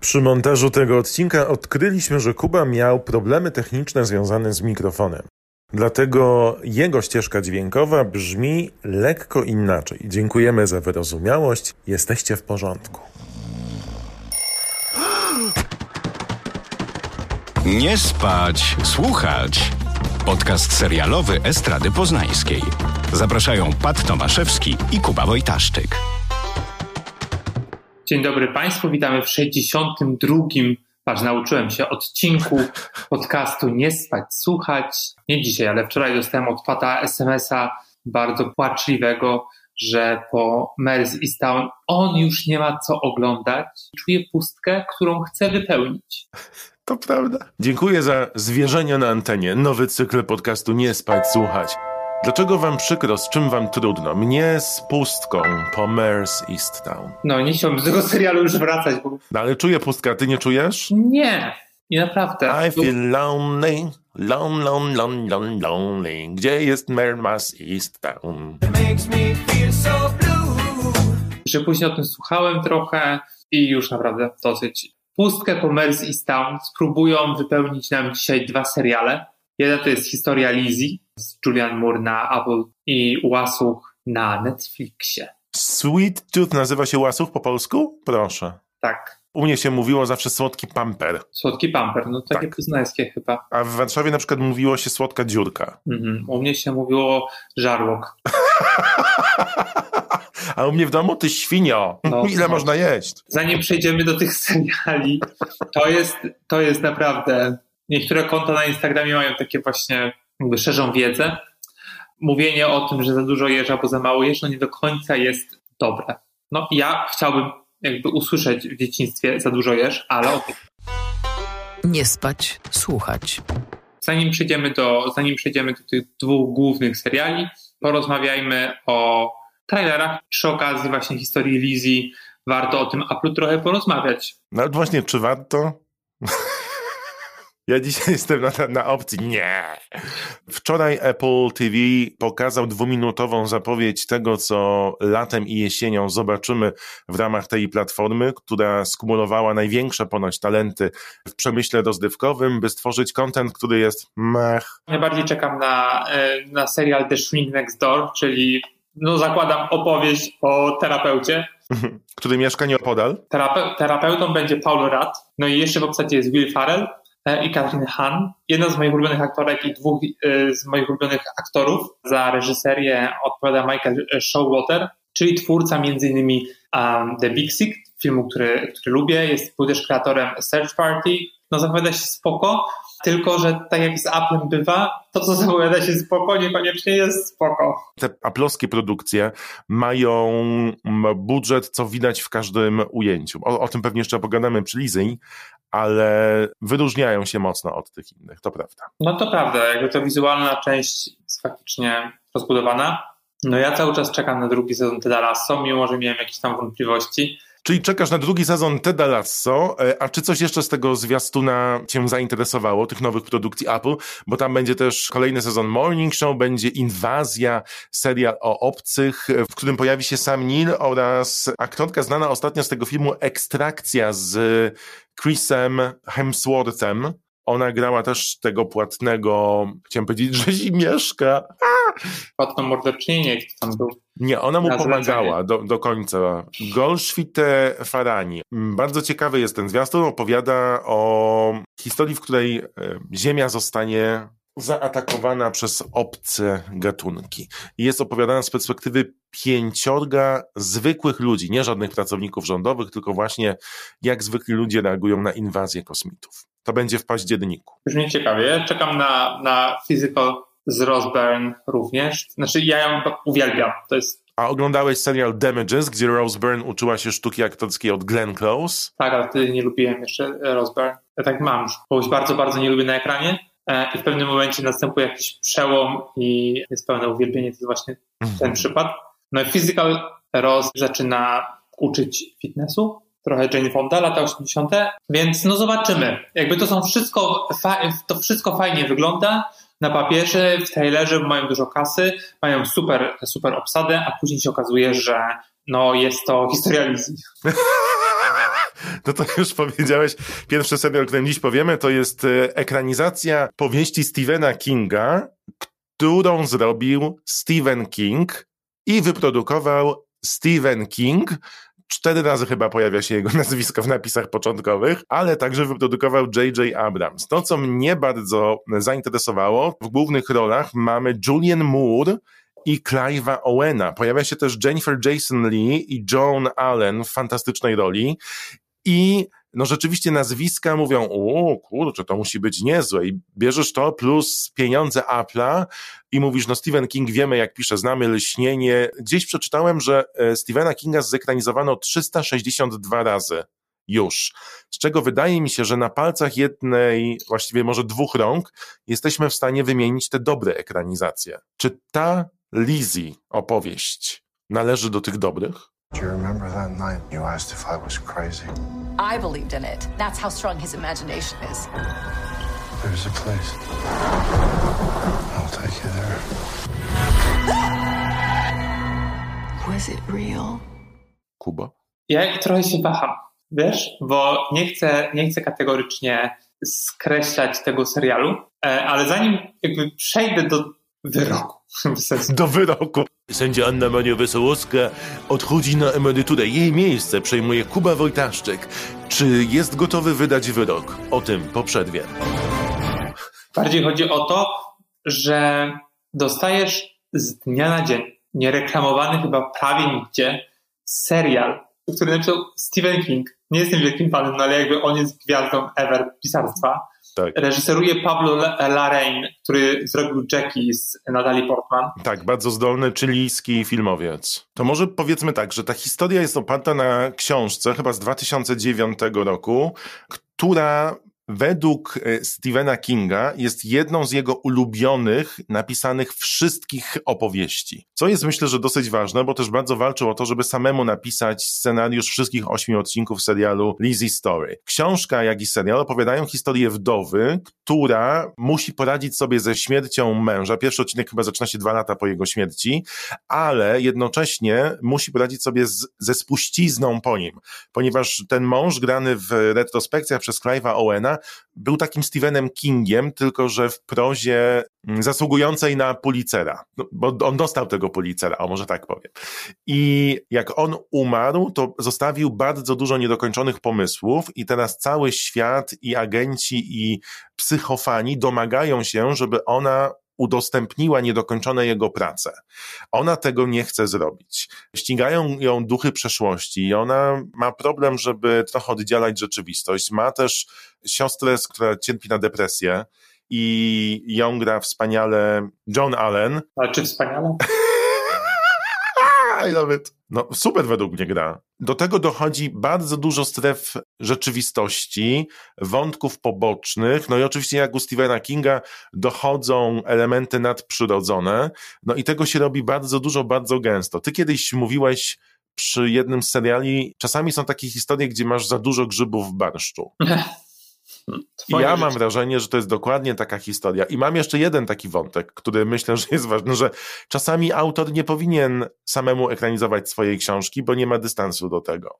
Przy montażu tego odcinka odkryliśmy, że Kuba miał problemy techniczne związane z mikrofonem. Dlatego jego ścieżka dźwiękowa brzmi lekko inaczej. Dziękujemy za wyrozumiałość. Jesteście w porządku. Nie spać, słuchać. Podcast serialowy Estrady Poznańskiej. Zapraszają Pat Tomaszewski i Kuba Wojtaszczyk. Dzień dobry Państwu, witamy w 62. Patrz, nauczyłem się odcinku podcastu Nie spać, słuchać. Nie dzisiaj, ale wczoraj dostałem od Pata SMS-a bardzo płaczliwego, że po Mers Town on już nie ma co oglądać. Czuje pustkę, którą chce wypełnić. To prawda. Dziękuję za zwierzenie na antenie. Nowy cykl podcastu Nie spać, słuchać. Dlaczego wam przykro, z czym wam trudno? Mnie z pustką po Mers Town. No, nie chciałbym do tego serialu już wracać. Bo... No, ale czuję pustka, ty nie czujesz? Nie, nie naprawdę. I feel lonely, lon, lon, lon, lon, lonely. Gdzie jest Mers Town? Że później o tym słuchałem trochę i już naprawdę dosyć. Pustkę po Mers Town spróbują wypełnić nam dzisiaj dwa seriale. Jeden to jest historia Lizzie z Julian Moore na Apple i Łasuch na Netflixie. Sweet Tooth nazywa się Łasuch po polsku? Proszę. Tak. U mnie się mówiło zawsze słodki pamper. Słodki pamper, no takie tak. poznańskie chyba. A w Warszawie na przykład mówiło się słodka dziurka. Mhm. U mnie się mówiło żarłok. A u mnie w domu ty świnio. No, Ile no. można jeść? Zanim przejdziemy do tych seriali, to jest, to jest naprawdę niektóre konta na Instagramie mają takie właśnie, jakby szerzą wiedzę. Mówienie o tym, że za dużo jesz albo za mało jesz, no nie do końca jest dobre. No ja chciałbym jakby usłyszeć w dzieciństwie za dużo jesz, ale o tym. Nie spać, słuchać. Zanim przejdziemy do, zanim przejdziemy do tych dwóch głównych seriali, porozmawiajmy o trailerach. Przy okazji właśnie historii Lizzie warto o tym Apple trochę porozmawiać. No właśnie, czy warto? Ja dzisiaj jestem na, na opcji nie. Wczoraj Apple TV pokazał dwuminutową zapowiedź tego, co latem i jesienią zobaczymy w ramach tej platformy, która skumulowała największe ponoć talenty w przemyśle rozrywkowym, by stworzyć content, który jest mech. Najbardziej czekam na, e, na serial The Shrink Next Door, czyli no zakładam opowieść o terapeucie, który mieszka nieopodal. Terape terapeutą będzie Paul Rudd, no i jeszcze w obsadzie jest Will Farrell, i Catherine Han. Jedna z moich ulubionych aktorek i dwóch e, z moich ulubionych aktorów. Za reżyserię odpowiada Michael Showalter, czyli twórca innymi um, The Big Sick, filmu, który, który lubię. Jest, był też kreatorem Search Party. No zapowiada się spoko, tylko że tak jak z Applem bywa, to co zapowiada się spoko, niekoniecznie jest spoko. Te aplowskie produkcje mają budżet, co widać w każdym ujęciu. O, o tym pewnie jeszcze pogadamy przy Lizzy, ale wyróżniają się mocno od tych innych, to prawda. No to prawda, jakby to wizualna część jest faktycznie rozbudowana. No ja cały czas czekam na drugi sezon Teda Lasso, mimo że miałem jakieś tam wątpliwości. Czyli czekasz na drugi sezon Teda Lasso, e, a czy coś jeszcze z tego zwiastuna cię zainteresowało, tych nowych produkcji Apple? Bo tam będzie też kolejny sezon Morning Show, będzie Inwazja, serial o obcych, w którym pojawi się Sam Neill oraz aktorka znana ostatnio z tego filmu Ekstrakcja z Chrisem Hemsworthem. Ona grała też tego płatnego, chciałem powiedzieć, rzezimieszka. Płatną morderczynię, kto tam był. Nie, ona mu pomagała do, do końca. Golszwite Farani. Bardzo ciekawy jest ten zwiastun. Opowiada o historii, w której e, Ziemia zostanie zaatakowana przez obce gatunki. I jest opowiadana z perspektywy pięciorga zwykłych ludzi, nie żadnych pracowników rządowych, tylko właśnie jak zwykli ludzie reagują na inwazję kosmitów. To będzie w październiku. Brzmi ciekawie. Czekam na, na Physical z Rose również. Znaczy ja ją uwielbiam. To jest a oglądałeś serial Damages, gdzie Rose Byrne uczyła się sztuki aktorskiej od Glenn Close? Tak, ale wtedy nie lubiłem jeszcze Rose Byrne. Ja tak mam już. Kogoś bardzo, bardzo nie lubię na ekranie i w pewnym momencie następuje jakiś przełom i jest pełne uwielbienie. To jest właśnie mm. ten przykład. No i Physical Rose zaczyna uczyć fitnessu, trochę Jane Fonda, lata 80., więc no zobaczymy. Jakby to są wszystko, to wszystko fajnie wygląda, na papierze, w trailerze mają dużo kasy, mają super, super obsadę, a później się okazuje, że no jest to historia Lizzie. No to już powiedziałeś, pierwszy serial, o którym dziś powiemy, to jest e, ekranizacja powieści Stephena Kinga, którą zrobił Stephen King i wyprodukował Stephen King. Cztery razy chyba pojawia się jego nazwisko w napisach początkowych, ale także wyprodukował J.J. Abrams. To, co mnie bardzo zainteresowało, w głównych rolach mamy Julian Moore, i Clive'a Owena. Pojawia się też Jennifer Jason Lee i Joan Allen w fantastycznej roli. I no rzeczywiście nazwiska mówią, o kurczę, to musi być niezłe i bierzesz to plus pieniądze Apple'a i mówisz, no Stephen King wiemy jak pisze, znamy Lśnienie. Gdzieś przeczytałem, że e, Stephena Kinga zekranizowano 362 razy już. Z czego wydaje mi się, że na palcach jednej, właściwie może dwóch rąk, jesteśmy w stanie wymienić te dobre ekranizacje. Czy ta Lizzie opowieść należy do tych dobrych? Do you remember that night you asked if I was crazy? I believed in it. That's how strong his imagination is. There's a place. I'll take you there. Was it real? Kuba? Ja trochę się waham, wiesz, bo nie chcę, nie chcę kategorycznie skreślać tego serialu, e, ale zanim jakby przejdę do wyroku, do wyroku. Sędzia Anna Maria Wesołowska odchodzi na emeryturę. Jej miejsce przejmuje Kuba Wojtaszczyk. Czy jest gotowy wydać wyrok? O tym po. Bardziej chodzi o to, że dostajesz z dnia na dzień, niereklamowany chyba prawie nigdzie, serial, który napisał Stephen King. Nie jestem wielkim fanem, no ale jakby on jest gwiazdą ever pisarstwa tak. Reżyseruje Pablo Larraín, który zrobił Jackie z Natalie Portman. Tak, bardzo zdolny chilijski filmowiec. To może powiedzmy tak, że ta historia jest oparta na książce chyba z 2009 roku, która według e, Stephena Kinga jest jedną z jego ulubionych, napisanych wszystkich opowieści. Co jest myślę, że dosyć ważne, bo też bardzo walczył o to, żeby samemu napisać scenariusz wszystkich ośmiu odcinków serialu Lizzie Story. Książka, jak i serial opowiadają historię wdowy, która musi poradzić sobie ze śmiercią męża. Pierwszy odcinek chyba zaczyna się dwa lata po jego śmierci, ale jednocześnie musi poradzić sobie z, ze spuścizną po nim, ponieważ ten mąż grany w retrospekcjach przez Clive'a Owena był takim Stephenem Kingiem, tylko że w prozie mm, zasługującej na Pulitzera, no, bo on dostał tego Pulitzera, o może tak powiem. I jak on umarł, to zostawił bardzo dużo niedokończonych pomysłów i teraz cały świat i agenci i psychofani domagają się, żeby ona udostępniła niedokończone jego prace. Ona tego nie chce zrobić. Ścigają ją duchy przeszłości i ona ma problem, żeby trochę oddzielać rzeczywistość. Ma też siostrę, która cierpi na depresję i ją gra wspaniale John Allen. Ale czy wspaniale? I love it. No, super według mnie gra. Do tego dochodzi bardzo dużo stref rzeczywistości, wątków pobocznych, no i oczywiście jak u Stephena Kinga dochodzą elementy nadprzyrodzone, no i tego się robi bardzo dużo, bardzo gęsto. Ty kiedyś mówiłeś przy jednym z seriali, czasami są takie historie, gdzie masz za dużo grzybów w barszczu. I ja mam wrażenie, że to jest dokładnie taka historia. I mam jeszcze jeden taki wątek, który myślę, że jest ważny, że czasami autor nie powinien samemu ekranizować swojej książki, bo nie ma dystansu do tego.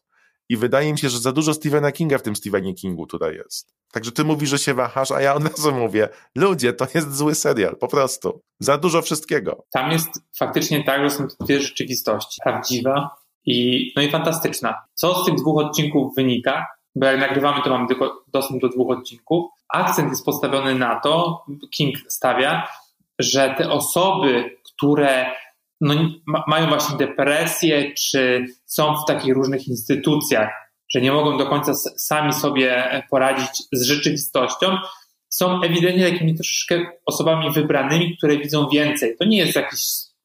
I wydaje mi się, że za dużo Stephena Kinga w tym Stephenie Kingu tutaj jest. Także ty mówisz, że się wahasz, a ja od razu mówię, ludzie, to jest zły serial, po prostu. Za dużo wszystkiego. Tam jest faktycznie tak, że są dwie rzeczywistości. Prawdziwa i, no i fantastyczna. Co z tych dwóch odcinków wynika? Bo jak nagrywamy, to mamy tylko dostęp do dwóch odcinków. Akcent jest postawiony na to, King stawia, że te osoby, które no, mają właśnie depresję, czy są w takich różnych instytucjach, że nie mogą do końca sami sobie poradzić z rzeczywistością, są ewidentnie takimi troszeczkę osobami wybranymi, które widzą więcej. To nie jest jakaś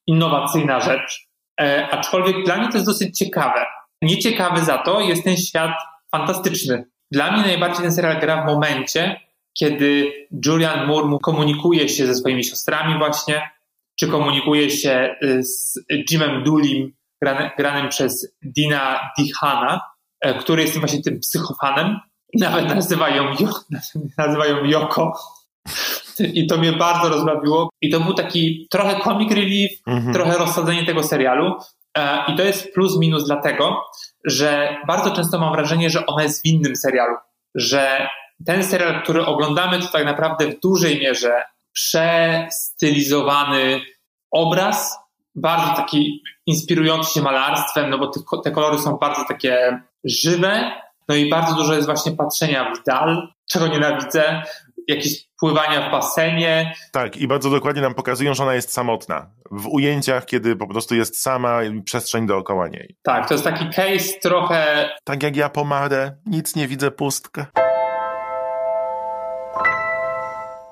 innowacyjna rzecz, e, aczkolwiek dla mnie to jest dosyć ciekawe. Nieciekawy za to jest ten świat fantastyczny. Dla mnie najbardziej ten serial gra w momencie, kiedy Julian Moore komunikuje się ze swoimi siostrami właśnie, czy komunikuje się y, z Jimem Doolim, granym przez Dina Dihana, e, który jest właśnie tym psychofanem. Nawet nazywają, nazywają Yoko. I to mnie bardzo rozbawiło. I to był taki trochę comic relief, mhm. trochę rozsadzenie tego serialu. E, I to jest plus minus dlatego, że bardzo często mam wrażenie, że ona jest w innym serialu. Że ten serial, który oglądamy, to tak naprawdę w dużej mierze przestylizowany obraz, bardzo taki inspirujący się malarstwem, no bo te, kolory są bardzo takie żywe, no i bardzo dużo jest właśnie patrzenia w dal, czego nienawidzę, jakieś pływania w basenie. Tak, i bardzo dokładnie nam pokazują, że ona jest samotna. W ujęciach, kiedy po prostu jest sama przestrzeń dookoła niej. Tak, to jest taki case trochę... Tak jak ja pomadę, nic nie widzę, pustkę.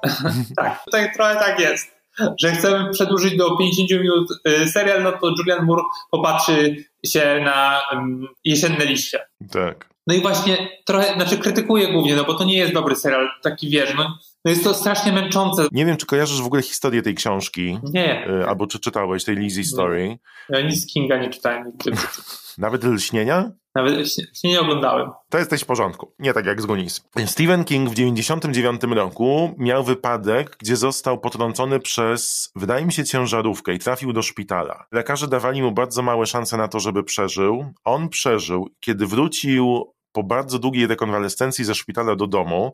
tak, tutaj trochę tak jest że chcemy przedłużyć do 50 minut y, serial, no to Julian Moore popatrzy się na um, jesienne liście. Tak. No i właśnie trochę, znaczy krytykuję głównie, no bo to nie jest dobry serial, taki wiesz, no, no jest to strasznie męczące. Nie wiem, czy kojarzysz w ogóle historię tej książki? Nie. Y, albo czy czytałeś tej Lizzie Story? Ja nic z Kinga nie czytałem. Nawet Lśnienia? Nawet nie oglądałem. To jesteś w porządku. Nie tak jak z Gunis. Stephen King w 99 roku miał wypadek, gdzie został potrącony przez, wydaje mi się, ciężarówkę i trafił do szpitala. Lekarze dawali mu bardzo małe szanse na to, żeby przeżył. On przeżył. Kiedy wrócił po bardzo długiej rekonwalescencji ze szpitala do domu,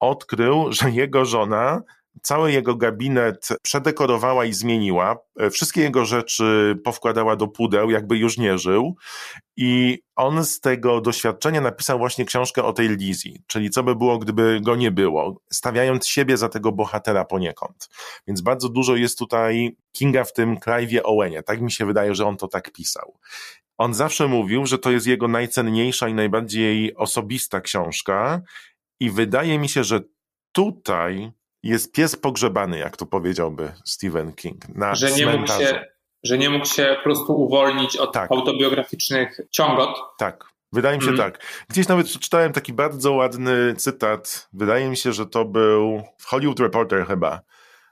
odkrył, że jego żona cały jego gabinet przedekorowała i zmieniła. E, wszystkie jego rzeczy powkładała do pudeł, jakby już nie żył. I on z tego doświadczenia napisał właśnie książkę o tej Lizzie, czyli co by było, gdyby go nie było, stawiając siebie za tego bohatera poniekąd. Więc bardzo dużo jest tutaj Kinga w tym Clive'ie Owenie. Tak mi się wydaje, że on to tak pisał. On zawsze mówił, że to jest jego najcenniejsza i najbardziej osobista książka i wydaje mi się, że tutaj jest pies pogrzebany, jak to powiedziałby Stephen King. Na że, nie mógł się, że nie mógł się po prostu uwolnić od tak. autobiograficznych ciągot. Tak. Wydaje mi się mm. tak. Gdzieś nawet przeczytałem taki bardzo ładny cytat. Wydaje mi się, że to był w Hollywood Reporter chyba,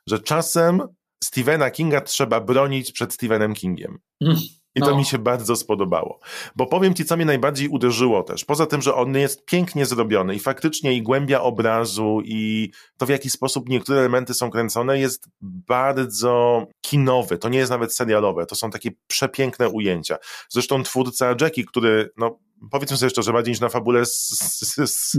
że czasem Stephena Kinga trzeba bronić przed Stephenem Kingiem. Mm. I no. to mi się bardzo spodobało. Bo powiem ci, co mnie najbardziej uderzyło też. Poza tym, że on jest pięknie zrobiony i faktycznie i głębia obrazu i to w jaki sposób niektóre elementy są kręcone jest bardzo kinowy. To nie jest nawet serialowe. To są takie przepiękne ujęcia. Zresztą twórca Jackie, który, no powiedzmy sobie szczerze, bardziej niż na fabule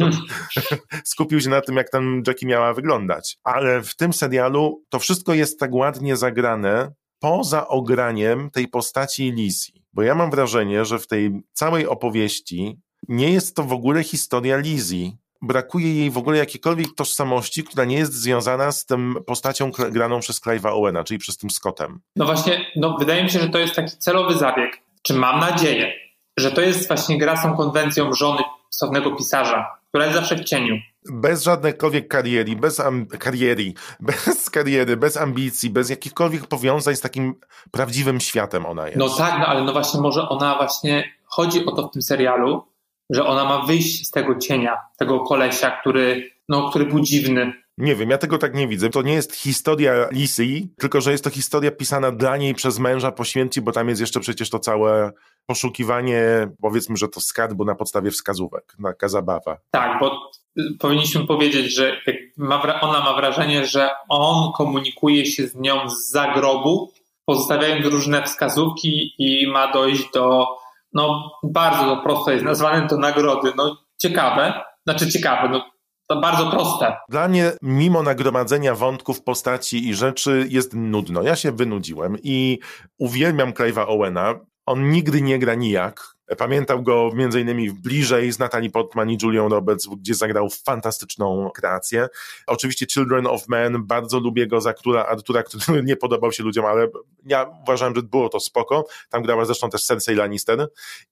skupił się na tym, jak tam Jackie miała wyglądać. Ale w tym serialu to wszystko jest tak ładnie zagrane, poza ograniem tej postaci Lizzie. Bo ja mam wrażenie, że w tej całej opowieści nie jest to w ogóle historia Lizzie. Brakuje jej w ogóle jakiejkolwiek tożsamości, która nie jest związana z tym postacią graną przez Clive'a Owena, czyli przez tym Scottem. No właśnie, no wydaje mi się, że to jest taki celowy zabieg. Czy mam nadzieję, że to jest właśnie gra z tą konwencją żony sławnego pisarza, która jest zawsze w cieniu bez żadnekolwiek kariery, bez kariery, bez kariery, bez ambicji, bez jakichkolwiek powiązań z takim prawdziwym światem ona jest. No tak, no ale no właśnie może ona właśnie, chodzi o to w tym serialu, że ona ma wyjść z tego cienia, tego kolesia, który, no, który był dziwny. Nie wiem, ja tego tak nie widzę. To nie jest historia Lisy, tylko że jest to historia pisana dla niej przez męża po śmierci, bo tam jest jeszcze przecież to całe poszukiwanie, powiedzmy, że to skarbu na podstawie wskazówek, taka zabawa. Tak, bo powinniśmy powiedzieć, że ma, ona ma wrażenie, że on komunikuje się z nią z zagrobu, pozostawiając różne wskazówki i ma dojść do, no bardzo to prosto jest nazwane to nagrody, no ciekawe, znaczy ciekawe, no to bardzo proste. Dla mnie, mimo nagromadzenia wątków, postaci i rzeczy, jest nudno. Ja się wynudziłem i uwielbiam Clive'a Owena. On nigdy nie gra nijak. Pamiętam go między innymi w Bliżej z Natalie Portman i Julią Roberts, gdzie zagrał fantastyczną kreację. Oczywiście Children of Men, bardzo lubię go za króla Artura, który nie podobał się ludziom, ale ja uważałem, że było to spoko. Tam grała zresztą też Cersei Lannister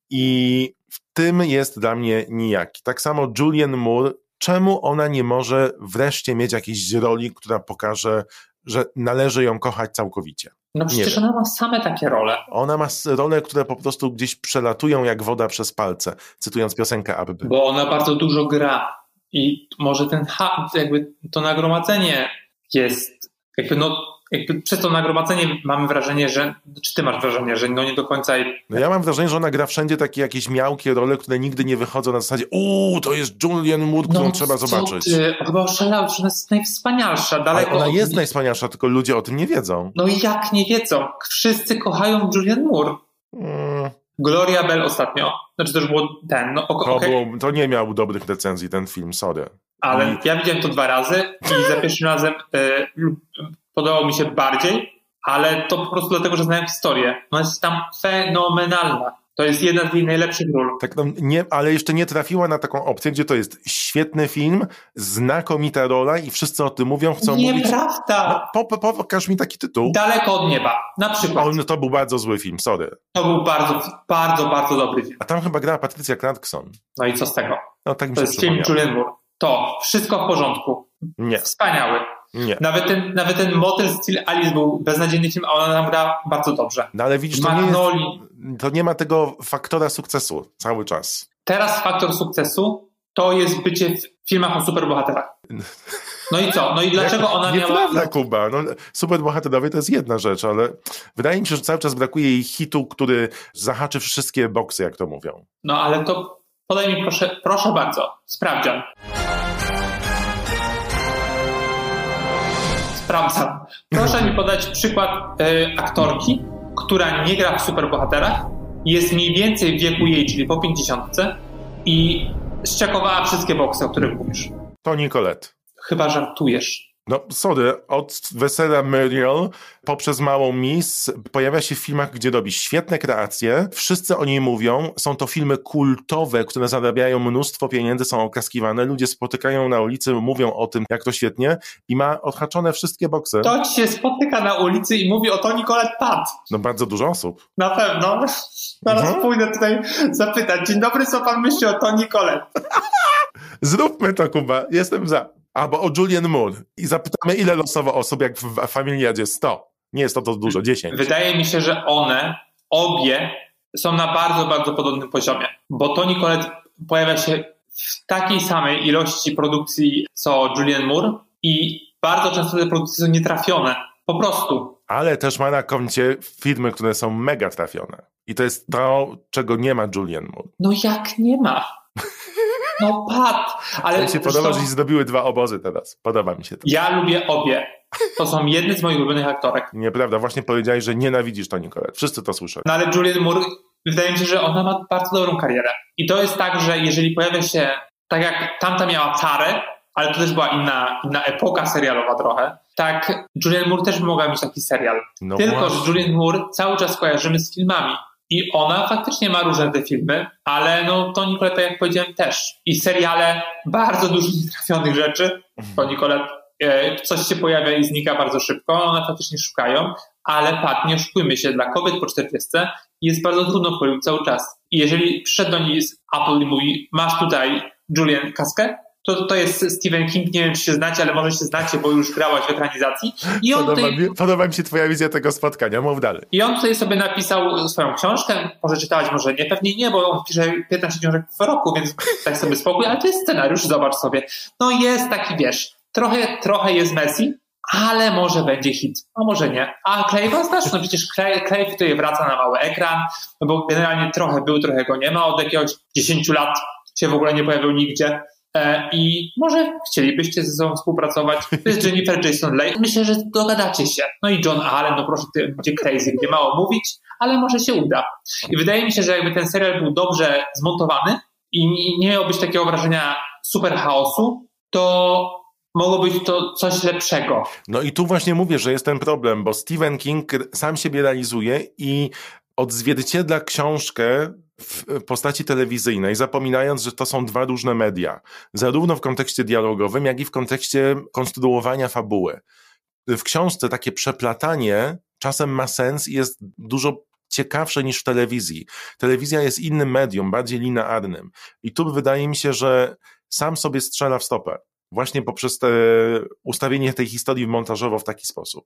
i w tym jest dla mnie nijaki. Tak samo Julian Moore, czemu ona nie może wreszcie mieć jakiejś roli, która pokaże, że należy ją kochać całkowicie? No przecież ona ma same takie role. Ona ma role, które po prostu gdzieś przelatują jak woda przez palce, cytując piosenkę Abby. Bo ona bardzo dużo gra i może ten jakby to nagromadzenie jest jakby no jakby przez to nagromadzenie mamy wrażenie, że, czy ty masz wrażenie, że no nie do końca... No ja mam wrażenie, że ona gra wszędzie takie jakieś miałkie role, które nigdy nie wychodzą na zasadzie uuu, to jest Julian Moore, którą no, trzeba zobaczyć. Ty? Chyba oszalał, że ona jest najwspanialsza. Daleko Ale ona jest od... najwspanialsza, tylko ludzie o tym nie wiedzą. No i jak nie wiedzą? Wszyscy kochają Julian Moore. Hmm Gloria Bell ostatnio, znaczy to już było ten, no ok, To, było, to nie miał dobrych recenzji ten film, sorry. ale ja widziałem to dwa razy i za pierwszym razem lub- podobał mi się bardziej, ale to po prostu dlatego, że znałem historię. No jest tam fenomenalna. To jest jedna z jej najlepszych ról. Tak, no, nie, ale jeszcze nie trafiła na taką opcję, gdzie to jest świetny film, znakomita rola i wszyscy o tym mówią, chcą mówić. Nieprawda! No, po, po, pokaż mi taki tytuł. Daleko od nieba. Na przykład. O, no to był bardzo zły film, sorry. To był bardzo, bardzo, bardzo dobry film. A tam chyba grała Patrycja Clarkson. No i co z tego? No tak mi To się jest film. Julian Moore. To, wszystko w porządku. Nie, Wspaniały. Nie. Nawet ten, nawet ten Motel Steel Alice był beznadziejny film, a ona tam gra bardzo dobrze. No ale widzisz, to nie, jest, to nie ma tego faktora sukcesu cały czas. Teraz faktor sukcesu to jest bycie w filmach o superbohaterach. No i co? No i dlaczego ona miała... Nieprawda, Kuba. No, superbohaterowie to jest jedna rzecz, ale wydaje mi się, że cały czas brakuje jej hitu, który zahaczy wszystkie boksy, jak to mówią. No ale to podaj mi proszę, proszę bardzo, sprawdzian. Sprawdzam. Proszę mi podać przykład y, aktorki, która nie gra w superbohaterach, jest mniej więcej w wieku jej, czyli po 50 i zczekowała wszystkie boksy, o których mówisz. To Nicolette. Chyba żartujesz. No, sorry, od Wesela Muriel poprzez Małą Miss pojawia się w filmach, gdzie robi świetne kreacje. Wszyscy o niej mówią. Są to filmy kultowe, które zarabiają mnóstwo pieniędzy, są oklaskiwane. Ludzie spotykają na ulicy, mówią o tym, jak to świetnie i ma odhaczone wszystkie boksy. To się spotyka na ulicy i mówi o to Nicolette Pat. No, bardzo dużo osób. Na pewno. Zaraz Mhm. pójdę tutaj zapytać. Dzień dobry, co pan myśli o Toni Colette? Zróbmy to, Kuba. Jestem za. Albo o Julian Moore. I zapytamy, ile losowo osób, jak w Familiadzie? 100. Nie jest to to dużo, 10. Wydaje mi się, że one, obie, są na bardzo, bardzo podobnym poziomie. Bo Toni Collette pojawia się w takiej samej ilości produkcji co Julian Moore i bardzo często te produkcje są nietrafione. Po prostu. Ale też ma na koncie filmy, które są mega trafione. I to jest to, czego nie ma Julian Moore. No jak nie ma? No pat! Ale Ale się podoba, zresztą że zdobiły dwa obozy teraz. Podoba mi się to. ja lubię obie. To są jedne z moich ulubionych aktorek. Nieprawda, właśnie powiedziałeś, że nienawidzisz Toni Collette. Wszyscy to słyszą. No ale Julian Moore, wydaje mi się, że ona ma bardzo dobrą karierę. I to jest tak, że jeżeli pojawia się, tak jak tamta miała Tarę, ale to też była inna, inna epoka serialowa trochę, tak Julian Moore też mogła mieć taki serial. No Tylko, właśnie. że Julian Moore cały czas kojarzymy z filmami. I ona faktycznie ma różne te filmy, ale no to Nicolette, tak jak powiedziałem, też. I seriale, bardzo dużo nietrafionych rzeczy. To Nicolette, e, coś się pojawia i znika bardzo szybko, one faktycznie szukają, ale pat, nie oszukujmy się, dla kobiet po 40 jest bardzo trudno w cały czas. I jeżeli przyszedł do niej z Apple i mówi, masz tutaj Julian Kaskę, to to jest Stephen King, nie wiem czy się znacie, ale może się znacie, bo już grałaś w ekranizacji. I on Podoba tutaj mi, podoba mi się twoja wizja tego spotkania. Mów dalej. i on tutaj sobie napisał swoją książkę, może czytałeś, może nie, pewnie nie, bo on pisze 15 książek w roku, więc daj sobie spokój, ale to jest scenariusz, zobacz sobie. No jest taki, wiesz, trochę, trochę jest Messi, ale może będzie hit, a może nie. A Clay'a znasz, no przecież Clay tutaj wraca na mały ekran, no bo generalnie trochę był, trochę go nie ma, od jakiegoś 10 lat się w ogóle nie pojawił nigdzie. E, I może chcielibyście ze sobą współpracować. To jest Jennifer Jason Leigh. Myślę, że dogadacie się. No i John Allen, no proszę, ty crazy, gdzie mało mówić, ale może się uda. I wydaje mi się, że jakby ten serial był dobrze zmontowany i nie- nie miał być takiego wrażenia super chaosu, to mogło być to coś lepszego. No i tu właśnie mówię, że jest ten problem, bo Stephen King sam siebie realizuje i odzwierciedla książkę w postaci telewizyjnej, zapominając, że to są dwa różne media. Zarówno w kontekście dialogowym, jak i w kontekście konstruowania fabuły. W książce takie przeplatanie czasem ma sens i jest dużo ciekawsze niż w telewizji. Telewizja jest innym medium, bardziej linearnym. I tu wydaje mi się, że sam sobie strzela w stopę. Właśnie poprzez te ustawienie tej historii montażowo w taki sposób.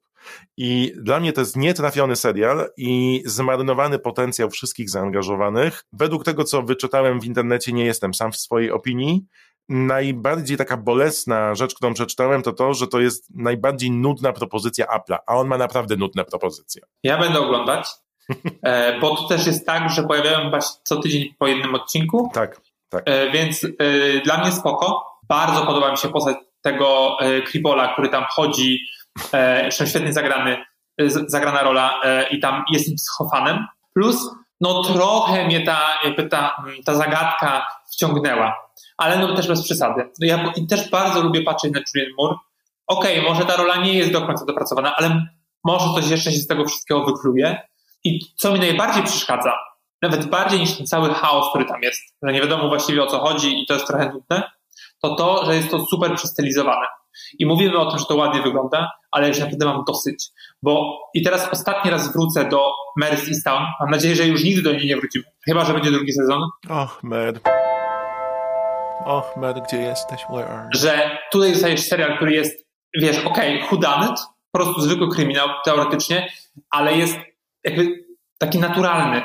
I dla mnie to jest nietrafiony serial i zmarnowany potencjał wszystkich zaangażowanych. Według tego, co wyczytałem w internecie, nie jestem sam w swojej opinii. Najbardziej taka bolesna rzecz, którą przeczytałem, to to, że to jest najbardziej nudna propozycja Apple'a, a on ma naprawdę nudne propozycje. Ja będę oglądać, e, bo to też jest tak, że pojawiają się co tydzień po jednym odcinku, Tak, tak. E, więc e, dla mnie spoko. Bardzo podoba mi się postać tego e, Kripola, który tam chodzi, e, zresztą świetnie zagrany, e, zagrana rola e, i tam jest psychofanem. Plus no trochę mnie ta, ta, ta zagadka wciągnęła. Ale no też bez przesady. No ja też bardzo lubię patrzeć na Julian Moore. Okej, okay, może ta rola nie jest do końca dopracowana, ale może coś jeszcze się z tego wszystkiego wykluje. I co mi najbardziej przeszkadza, nawet bardziej niż ten cały chaos, który tam jest, że nie wiadomo właściwie o co chodzi i to jest trochę nudne, to to, że jest to super przestylizowane. I mówimy o tym, że to ładnie wygląda, ale już naprawdę mam dosyć. Bo i teraz ostatni raz wrócę do Mary's Easttown. Mam nadzieję, że już nigdy do niej nie wrócimy. Chyba, że będzie drugi sezon. Och, Mer. Och, Mer, gdzie jesteś? Where are you? Że tutaj dostajesz serial, który jest, wiesz, okej, okay, po prostu zwykły kryminał, teoretycznie, ale jest jakby taki naturalny.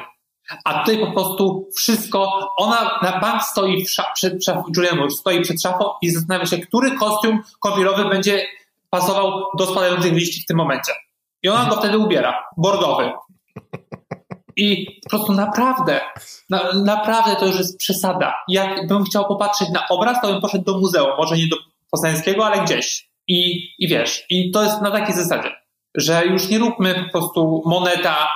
A tutaj po prostu wszystko, ona na bank stoi szaf, przed szafą, Julian Moore stoi przed szafą i zastanawia się, który kostium kąpielowy będzie pasował do spadających liści w tym momencie. I ona go wtedy ubiera, bordowy. I po prostu naprawdę, na, naprawdę to już jest przesada. Jakbym chciał popatrzeć na obraz, to bym poszedł do muzeum, może nie do Poznańskiego, ale gdzieś. I, I wiesz, i to jest na takiej zasadzie, że już nie róbmy po prostu moneta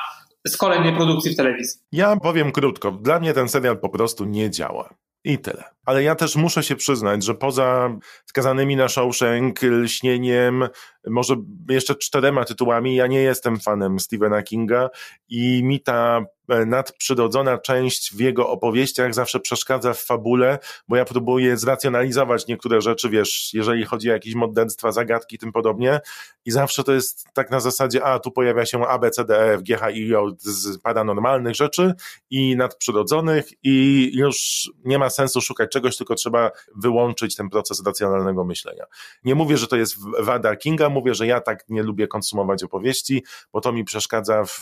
z kolejnej produkcji w telewizji. Ja powiem krótko. Dla mnie ten serial po prostu nie działa. I tyle. Ale ja też muszę się przyznać, że poza skazanymi na Shawshank, Lśnieniem, może jeszcze czterema tytułami, ja nie jestem fanem Stephena Kinga i mi ta nadprzyrodzona część w jego opowieściach zawsze przeszkadza w fabule, bo ja próbuję zracjonalizować niektóre rzeczy, wiesz, jeżeli chodzi o jakieś morderstwa, zagadki i tym podobnie i zawsze to jest tak na zasadzie, a tu pojawia się A, B, C, D, E, F, G, H, I, z paranormalnych rzeczy i nadprzyrodzonych i już nie ma sensu szukać czegoś, tylko trzeba wyłączyć ten proces racjonalnego myślenia. Nie mówię, że to jest wada Kinga, mówię, że ja tak nie lubię konsumować opowieści, bo to mi przeszkadza w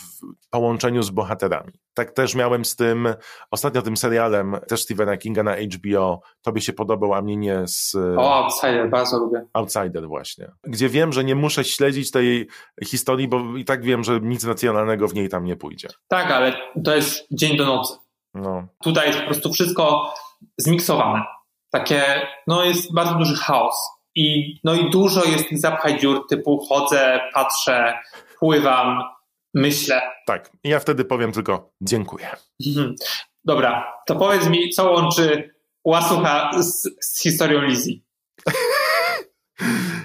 połączeniu z bohaterami. Tak też miałem z tym, ostatnio tym serialem też Stephena Kinga na HBO, tobie się podobał, a mnie nie z... O, Outsider, bardzo lubię. Outsider właśnie. Gdzie wiem, że nie muszę śledzić tej historii, bo i tak wiem, że nic racjonalnego w niej tam nie pójdzie. Tak, ale to jest dzień do nocy. No. Tutaj jest po prostu wszystko zmiksowane. Takie, no jest bardzo duży chaos. I, no i dużo jest zapchaj dziur typu chodzę, patrzę, pływam, myślę. Tak, ja wtedy powiem tylko dziękuję. Mhm. Dobra, to powiedz mi, co łączy Łasucha z, z historią Lizji?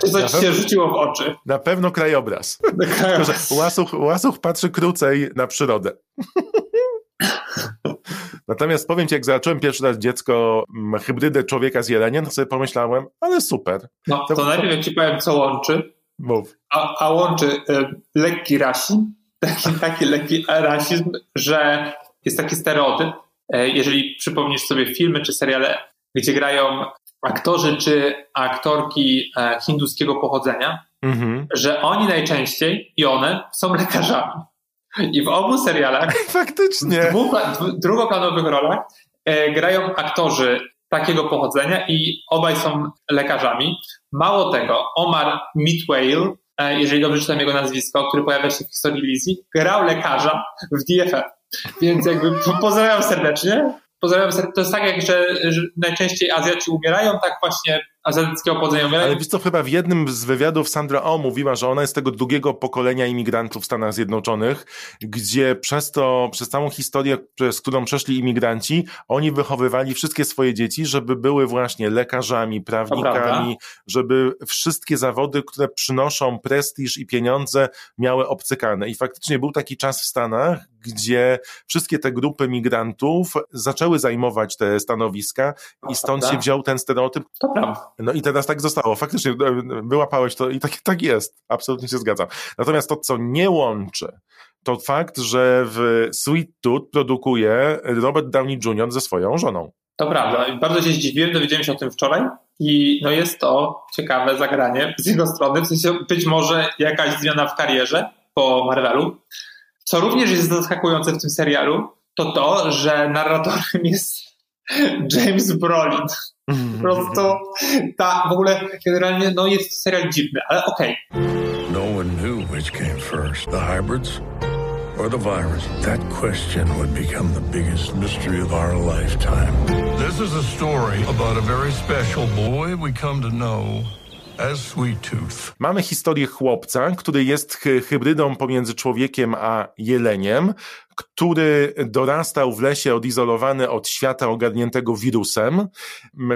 Czy coś ci się rzuciło w oczy? Na pewno krajobraz. krajobraz. Łasuch, łasuch patrzy krócej na przyrodę. Natomiast powiem ci, jak zobaczyłem pierwszy raz dziecko mm, hybrydę człowieka z jeleniem, to sobie pomyślałem, ale super. No to, to najpierw ci powiem, co łączy. Mów. A, a łączy y, lekki rasizm, taki, taki lekki rasizm, że jest taki stereotyp, y, jeżeli przypomnisz sobie filmy czy seriale, gdzie grają aktorzy czy aktorki y, hinduskiego pochodzenia, mm-hmm. że oni najczęściej i one są lekarzami. I w obu serialach, faktycznie, w dwóch, drugoplanowych rolach e, grają aktorzy takiego pochodzenia i obaj są lekarzami. Mało tego, Omar Midwale, e, jeżeli dobrze czytam jego nazwisko, który pojawia się w historii Lizzie, grał lekarza w DFF. Więc jakby pozdrawiam serdecznie. Pozdrawiam serdecznie. To jest tak, jak że, że najczęściej Azjaci umierają, tak właśnie azjatyckiego pochodzenia. Ale wiesz co, chyba w jednym z wywiadów Sandra O mówiła, że ona jest tego drugiego pokolenia imigrantów w Stanach Zjednoczonych, gdzie przez to, przez całą historię, przez którą przeszli imigranci, oni wychowywali wszystkie swoje dzieci, żeby były właśnie lekarzami, prawnikami, żeby wszystkie zawody, które przynoszą prestiż i pieniądze, miały obcykane. I faktycznie był taki czas w Stanach, gdzie wszystkie te grupy migrantów zaczęły zajmować te stanowiska i stąd się wziął ten stereotyp. To prawda. No i teraz tak zostało. Faktycznie e, wyłapałeś to i tak, tak jest. Absolutnie się zgadzam. Natomiast to, co nie łączy, to fakt, że w Sweet Tooth produkuje Robert Downey Jr. ze swoją żoną. To prawda. Bardzo się zdziwiłem, dowiedziałem się o tym wczoraj i no jest to ciekawe zagranie z jego strony, w sensie być może jakaś zmiana w karierze po Marvelu. Co również jest zaskakujące w tym serialu, to to, że narratorem jest James Brolin. Po prostu ta, w ogóle generalnie no jest serial dziwny, ale okej. Okay. No one knew which came first, the hybrids or the virus. That question would become the biggest mystery of our lifetime. This is a story about a very special boy we come to know Mamy historię chłopca, który jest hybrydą pomiędzy człowiekiem a jeleniem, który dorastał w lesie odizolowany od świata ogarniętego wirusem.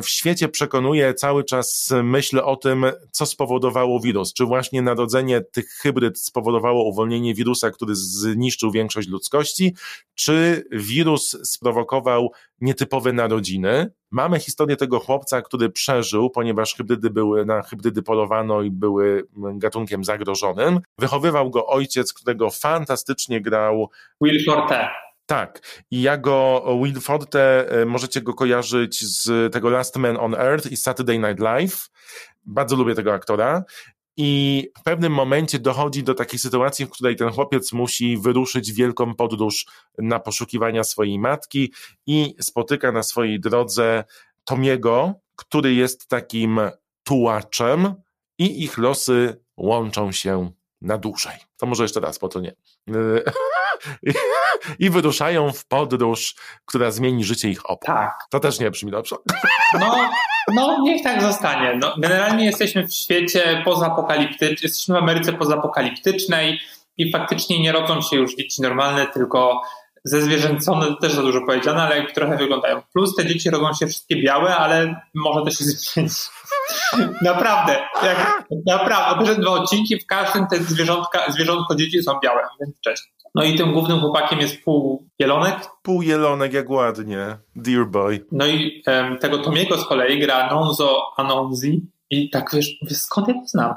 W świecie przekonuje cały czas myśl o tym, co spowodowało wirus. Czy właśnie narodzenie tych hybryd spowodowało uwolnienie wirusa, który zniszczył większość ludzkości, czy wirus sprowokował nietypowe narodziny. Mamy historię tego chłopca, który przeżył, ponieważ hybrydy były, na hybrydy polowano i były gatunkiem zagrożonym. Wychowywał go ojciec, którego fantastycznie grał Will Forte. Tak. I ja go, Will Forte, e, możecie go kojarzyć z tego Last Man on Earth i Saturday Night Live. Bardzo lubię tego aktora. I w pewnym momencie dochodzi do takiej sytuacji, w której ten chłopiec musi wyruszyć wielką podróż na poszukiwania swojej matki i spotyka na swojej drodze Tomiego, który jest takim tułaczem i ich losy łączą się na dłużej. To może jeszcze raz, po to nie. I wyruszają w podróż, która zmieni życie ich obu. Tak. To też nie brzmi dobrze. No, no niech tak zostanie. No, generalnie jesteśmy w świecie pozapokaliptycznym, jesteśmy w Ameryce pozapokaliptycznej i faktycznie nie rodzą się już dzieci normalne, tylko ze zwierzęcone, to też za dużo powiedziane, ale jak trochę wyglądają. Plus te dzieci rodzą się wszystkie białe, ale może to się zmienić. naprawdę, jak, naprawdę, obejrzę dwa odcinki, w każdym te zwierzątka, zwierzątko dzieci są białe, więc cześć. No i tym głównym chłopakiem jest pół jelonek. Pół jelonek, jak ładnie. Dear boy. No i um, tego Tomiego z kolei gra Nonzo Anonzi i tak wiesz, skąd ja go znam?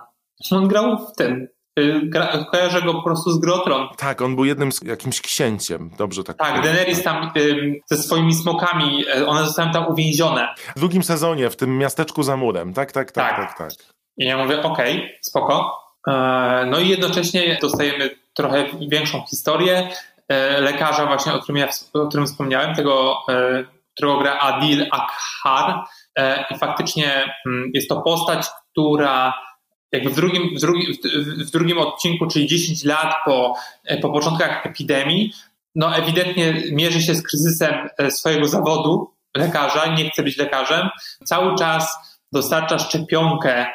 On grał w tym, y, Gra, kojarzę go po prostu z Grotron. Tak, on był jednym z jakimś księciem, dobrze tak. Tak, Daenerys tam ze swoimi smokami, y, one zostały tam uwięzione. W drugim sezonie, w tym miasteczku za murem, tak, tak, tak, tak. tak, tak. I ja mówię, okej, okay, spoko. E, no i jednocześnie dostajemy trochę większą historię e, lekarza właśnie, o którym, ja, o którym wspomniałem, tego, e, którego gra Adil Akhar i faktycznie mm, jest to postać, która jakby w drugim, w, drugim, w drugim odcinku, czyli 10 lat po, po początkach epidemii, no ewidentnie mierzy się z kryzysem swojego zawodu lekarza, nie chce być lekarzem. Cały czas dostarcza szczepionkę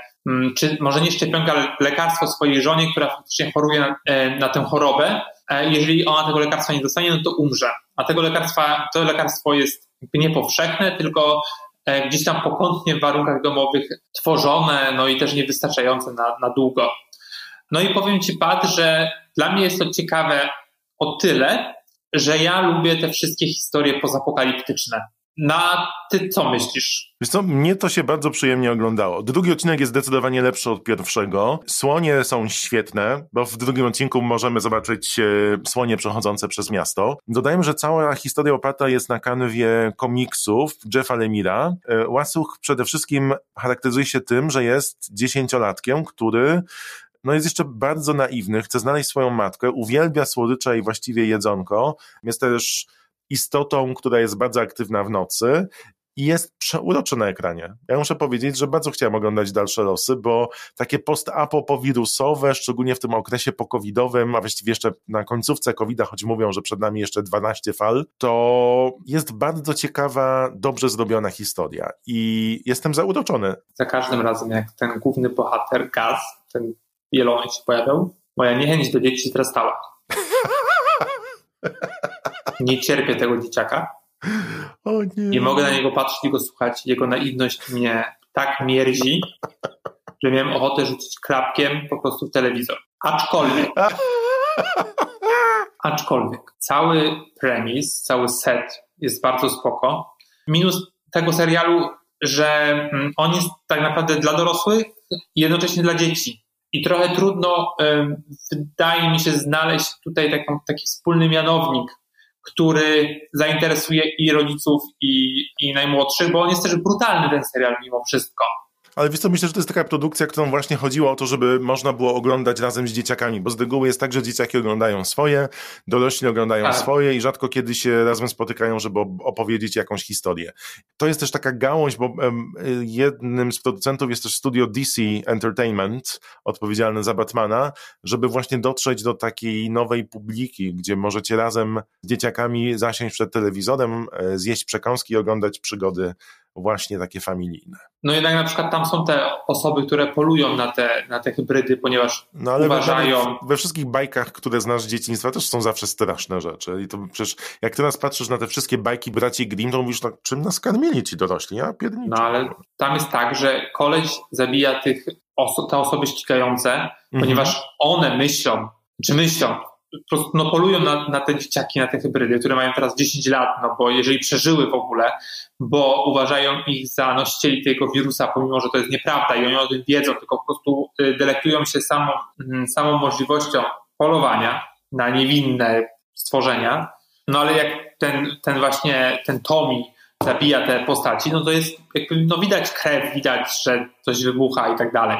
czy może nie szczepionka, lekarstwo swojej żonie, która faktycznie choruje na, e, na tę chorobę. E, jeżeli ona tego lekarstwa nie dostanie, no to umrze. A tego lekarstwa, to lekarstwo jest niepowszechne, tylko e, gdzieś tam pokątnie w warunkach domowych tworzone, no i też niewystarczające na, na długo. No i powiem Ci, Pat, że dla mnie jest to ciekawe o tyle, że ja lubię te wszystkie historie pozapokaliptyczne. Na ty co myślisz? Wiesz co, mnie to się bardzo przyjemnie oglądało. Drugi odcinek jest zdecydowanie lepszy od pierwszego. Słonie są świetne, bo w drugim odcinku możemy zobaczyć e, słonie przechodzące przez miasto. Dodajmy, że cała historia oparta jest na kanwie komiksów Jeffa Lemira. E, Łasuch przede wszystkim charakteryzuje się tym, że jest dziesięciolatkiem, który no jest jeszcze bardzo naiwny, chce znaleźć swoją matkę, uwielbia słodycze i właściwie jedzonko. Jest też istotą, która jest bardzo aktywna w nocy i jest przeuroczy na ekranie. Ja muszę powiedzieć, że bardzo chciałem oglądać dalsze losy, bo takie post-apo-powirusowe, szczególnie w tym okresie po-covidowym, a właściwie jeszcze na końcówce COVID-a, choć mówią, że przed nami jeszcze 12 fal, to jest bardzo ciekawa, dobrze zrobiona historia i jestem zauroczony. Za każdym razem, jak ten główny bohater, Gaz, ten jelonek się pojawiał, moja niechęć do dzieci wzrastała. Nie cierpię tego dzieciaka. O nie. Nie mogę na niego patrzeć i go słuchać. Jego naiwność mnie tak mierzi, że miałem ochotę rzucić klapkiem po prostu w telewizor. Aczkolwiek, aczkolwiek, cały premis, cały set jest bardzo spoko. Minus tego serialu, że mm, on jest tak naprawdę dla dorosłych i jednocześnie dla dzieci. I trochę trudno, wydaje mi się, znaleźć tutaj taką, taki wspólny mianownik który zainteresuje i rodziców, i, i najmłodszych, bo on jest też brutalny ten serial mimo wszystko. Ale wiesz co, myślę, że to jest taka produkcja, którą właśnie chodziło o to, żeby można było oglądać razem z dzieciakami, bo z reguły jest tak, że dzieciaki oglądają swoje, dorośli oglądają tak. swoje i rzadko kiedy się razem spotykają, żeby opowiedzieć jakąś historię. To jest też taka gałąź, bo jednym z producentów jest też studio DC Entertainment, odpowiedzialne za Batmana, żeby właśnie dotrzeć do takiej nowej publiki, gdzie możecie razem z dzieciakami zasiąść przed telewizorem, e, zjeść przekąski i oglądać przygody właśnie takie familijne. No jednak na przykład tam są te osoby, które polują na te, na te hybrydy, ponieważ no, ale uważają... We, we wszystkich bajkach, które znasz z dzieciństwa też są zawsze straszne rzeczy. I to przecież jak teraz patrzysz na te wszystkie bajki braci Grimm, to mówisz, no, czym nas karmili ci dorośli? Ja pierniczę. No ale tam jest tak, że koleś zabija tych oso te osoby ścigające, mhm. ponieważ one myślą, czy myślą, no, polują na, na te dzieciaki, na te hybrydy, które mają teraz 10 lat, no bo jeżeli przeżyły w ogóle, bo uważają ich za nosicieli tego wirusa, pomimo, że to jest nieprawda i oni o tym wiedzą, tylko po prostu y, delektują się samą, mm, samą możliwością polowania na niewinne stworzenia. No ale jak ten, ten właśnie, ten Tommy zabija te postaci, no to jest jakby, no widać krew, widać, że coś wybucha i tak dalej.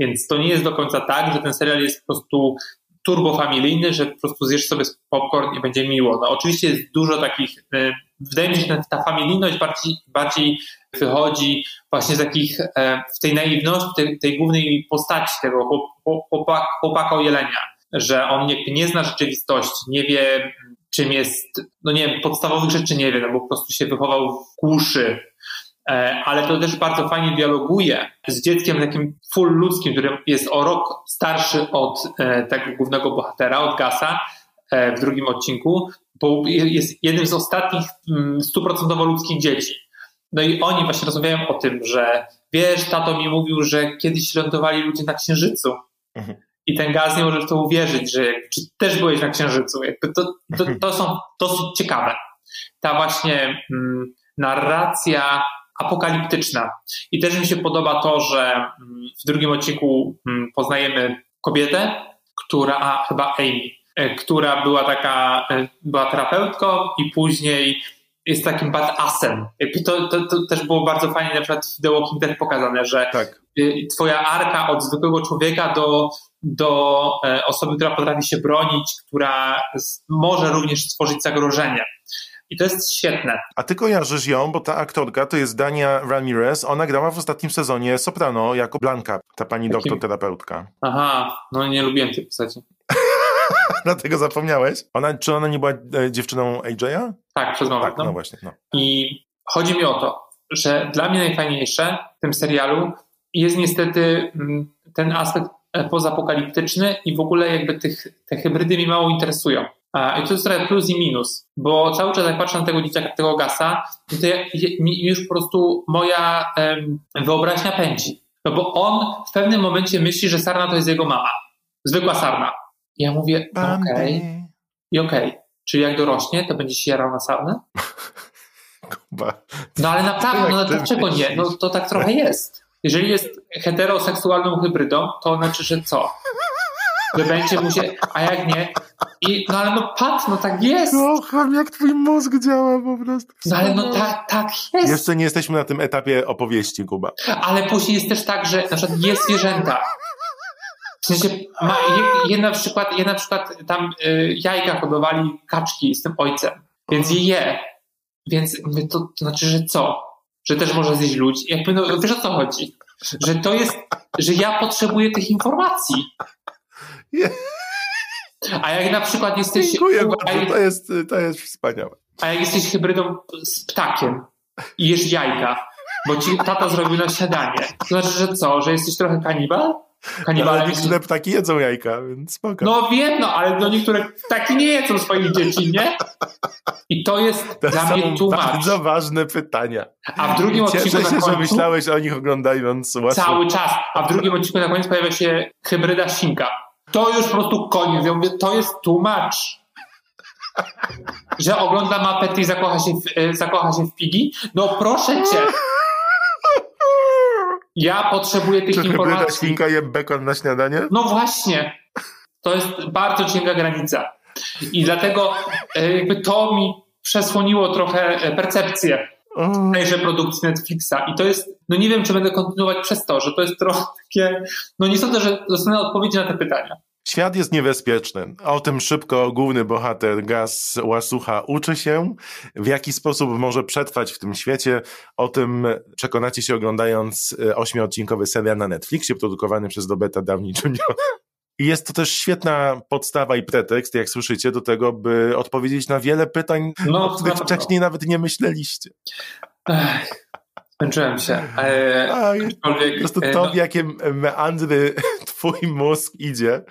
Więc to nie jest do końca tak, że ten serial jest po prostu turbofamilijny, że po prostu zjesz sobie popcorn i będzie miło. No oczywiście jest dużo takich, y, wydaje mi się, że ta familijność bardziej, bardziej wychodzi właśnie z takich, e, w tej naiwności tej, tej głównej postaci tego chłopaka, chłopaka jelenia, że on nie, nie zna rzeczywistości, nie wie czym jest, no nie wiem, podstawowych rzeczy nie wie, no bo po prostu się wychował w kuszy, ale to też bardzo fajnie dialoguje z dzieckiem takim full ludzkim, który jest o rok starszy od e, tego głównego bohatera, od Gasa e, w drugim odcinku, bo jest jednym z ostatnich mm, stuprocentowo ludzkich dzieci. No i oni właśnie rozmawiają o tym, że wiesz, tato mi mówił, że kiedyś lądowali ludzie na Księżycu. Mhm. I ten gaz nie może w to uwierzyć, że czy też byłeś na Księżycu. Jakby to, to, to są dosyć ciekawe. Ta właśnie mm, narracja apokaliptyczna. I też mi się podoba to, że mm, w drugim odcinku mm, poznajemy kobietę, która, a chyba Amy, e, która była taka, e, była terapeutką i później jest takim badassem. To, to, to też było bardzo fajnie na przykład w The Walking Dead pokazane, że tak. Twoja arka od zwykłego człowieka do, do e, osoby, która potrafi się bronić, która może również stworzyć zagrożenie. I to jest świetne. A ty kojarzysz ją, bo ta aktorka to jest Dania Ramirez. Ona grała w ostatnim sezonie Soprano jako Blanka, ta pani Jakim? doktor terapeutka. Aha, no nie lubiłem tej postaci. Dlatego zapomniałeś? Ona, czy ona nie była e, dziewczyną AJ'a? Tak, przez moment. Tak, no. no właśnie. No. I chodzi mi o to, że dla mnie najfajniejsze w tym serialu jest niestety mm, ten aspekt pozapokaliptyczny i w ogóle jakby tych, te hybrydy mi mało interesują. I to jest trochę plus i minus, bo cały czas jak patrzę na tego dzieciaka, tego gasa, to ja, już po prostu moja um, wyobraźnia pędzi. No bo on w pewnym momencie myśli, że Sarna to jest jego mama. Zwykła Sarna. I ja mówię, okej. Okay. I okej. Okay. Czyli jak dorośnie, to będzie się jarał na Sarnę? No ale naprawdę, no dlaczego nie? No to tak trochę jest. Jeżeli jest heteroseksualną hybrydą, to znaczy, że co? Że będzie mu się, a jak nie, i, no ale no pat, no tak jest. Kocham, jak twój mózg działa po prostu. No ale no tak, tak jest. Jeszcze nie jesteśmy na tym etapie opowieści, Kuba. Ale później jest też tak, że na przykład jest zwierzęta. W sensie, ma, je, na przykład, je na przykład tam y, jajka hodowali kaczki z tym ojcem, więc je je. Więc to, to znaczy, że co? Że też może zjeść ludzi? Jakby, no, wiesz o co chodzi? Że to jest, że ja potrzebuję tych informacji. A jak na przykład jesteś. Dziękuję bardzo, to jest, to jest wspaniałe. A jak jesteś hybrydą z ptakiem i jesz jajka, bo ci tata zrobił na śniadanie, to znaczy, że co, że jesteś trochę kanibal? Kanibalem. Ale niektóre ptaki jedzą jajka, więc spoko. No wiem, no, ale do niektórych ptaki nie jedzą swoich dzieci, nie? I to jest to dla mnie tłumacz. bardzo ważne pytania. A w drugim Cieszę odcinku się, na końcu, że myślałeś o nich oglądając łaskę. Cały czas. A w drugim odcinku na koniec pojawia się hybryda świnka to już po prostu koniec. Ja mówię, to jest tłumacz. Że ogląda mapę i zakocha się, w, e, zakocha się w pigi? No proszę cię. Ja potrzebuję tych Czy informacji. Czy świnka je bekon na śniadanie? No właśnie. To jest bardzo cienka granica. I dlatego e, jakby to mi przesłoniło trochę e, percepcję tejże produkcji Netflixa. I to jest, no nie wiem, czy będę kontynuować przez to, że to jest trochę takie, no nie sądzę, że dostanę odpowiedzi na te pytania. Świat jest niebezpieczny. O tym szybko główny bohater Gaz Łasucha uczy się, w jaki sposób może przetrwać w tym świecie. O tym przekonacie się oglądając e, ośmiodcinkowy serial na Netflixie, produkowany przez Roberta Jr. I jest to też świetna podstawa i pretekst, jak słyszycie, do tego, by odpowiedzieć na wiele pytań, no, o których wcześniej nawet nie myśleliście. Ech. Męczyłem się. E, Aj, Po aczkolwiek, prostu e, to, no, w jakie meandry twój mózg idzie,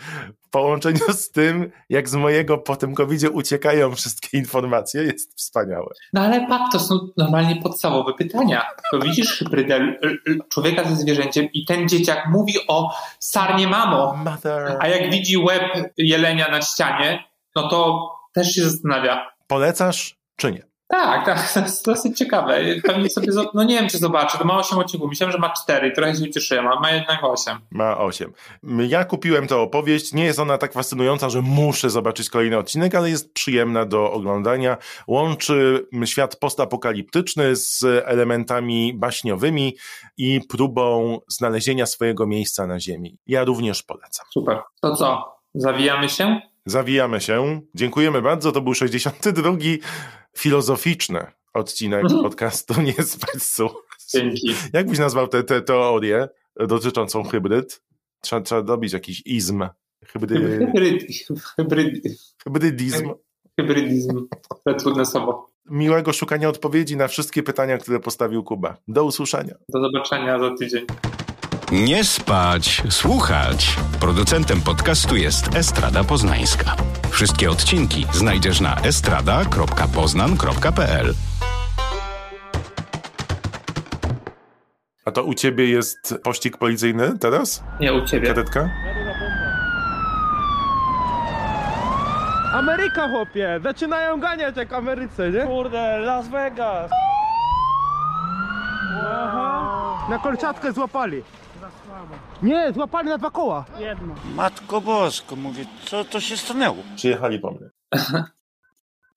w połączeniu z tym, jak z mojego po tym covidzie uciekają wszystkie informacje, jest wspaniałe. no ale patrz, to są normalnie podstawowe pytania. To widzisz hybrydę człowieka ze zwierzęciem i ten dzieciak mówi o sarnie mamo, Mother. a jak widzi łeb jelenia na ścianie, no to też się zastanawia. Polecasz czy nie? Tak, tak, to jest dosyć ciekawe. Pewnie sobie, no nie wiem, czy zobaczę, to ma 8 odcinków. Myślałem, że ma 4, trochę się ucieszyłem, a ma jednak 8. Ma 8. Ja kupiłem tę opowieść. Nie jest ona tak fascynująca, że muszę zobaczyć kolejny odcinek, ale jest przyjemna do oglądania. Łączy świat postapokaliptyczny z elementami baśniowymi i próbą znalezienia swojego miejsca na Ziemi. Ja również polecam. Super. To co? Zawijamy się? Zawijamy się. Dziękujemy bardzo. To był 62. filozoficzny odcinek podcastu Nie spać słuchać. Dzięki. Jak byś nazwał tę te, teorię dotyczącą hybryd? Trzeba, trzeba dobić jakiś izm. Hybry, Hybryd, hybryd, hybrydizm. hybrydizm. To trudne słowo. Miłego szukania odpowiedzi na wszystkie pytania, które postawił Kuba. Do usłyszenia. Do zobaczenia za tydzień. Nie spać, słuchać. Producentem podcastu jest Estrada Poznańska. Wszystkie odcinki znajdziesz na estrada.poznan.pl. A to u ciebie jest pościg policyjny teraz? Nie u ciebie. Kadetka? Ameryka, chłopie! Zaczynają ganiać jak Ameryce, nie? Kurde, Las Vegas! Aha. Na kolczatkę złapali. Nie, złapali na dwa koła. Matko Bosko, mówię, co to się stanęło? Przyjechali po mnie.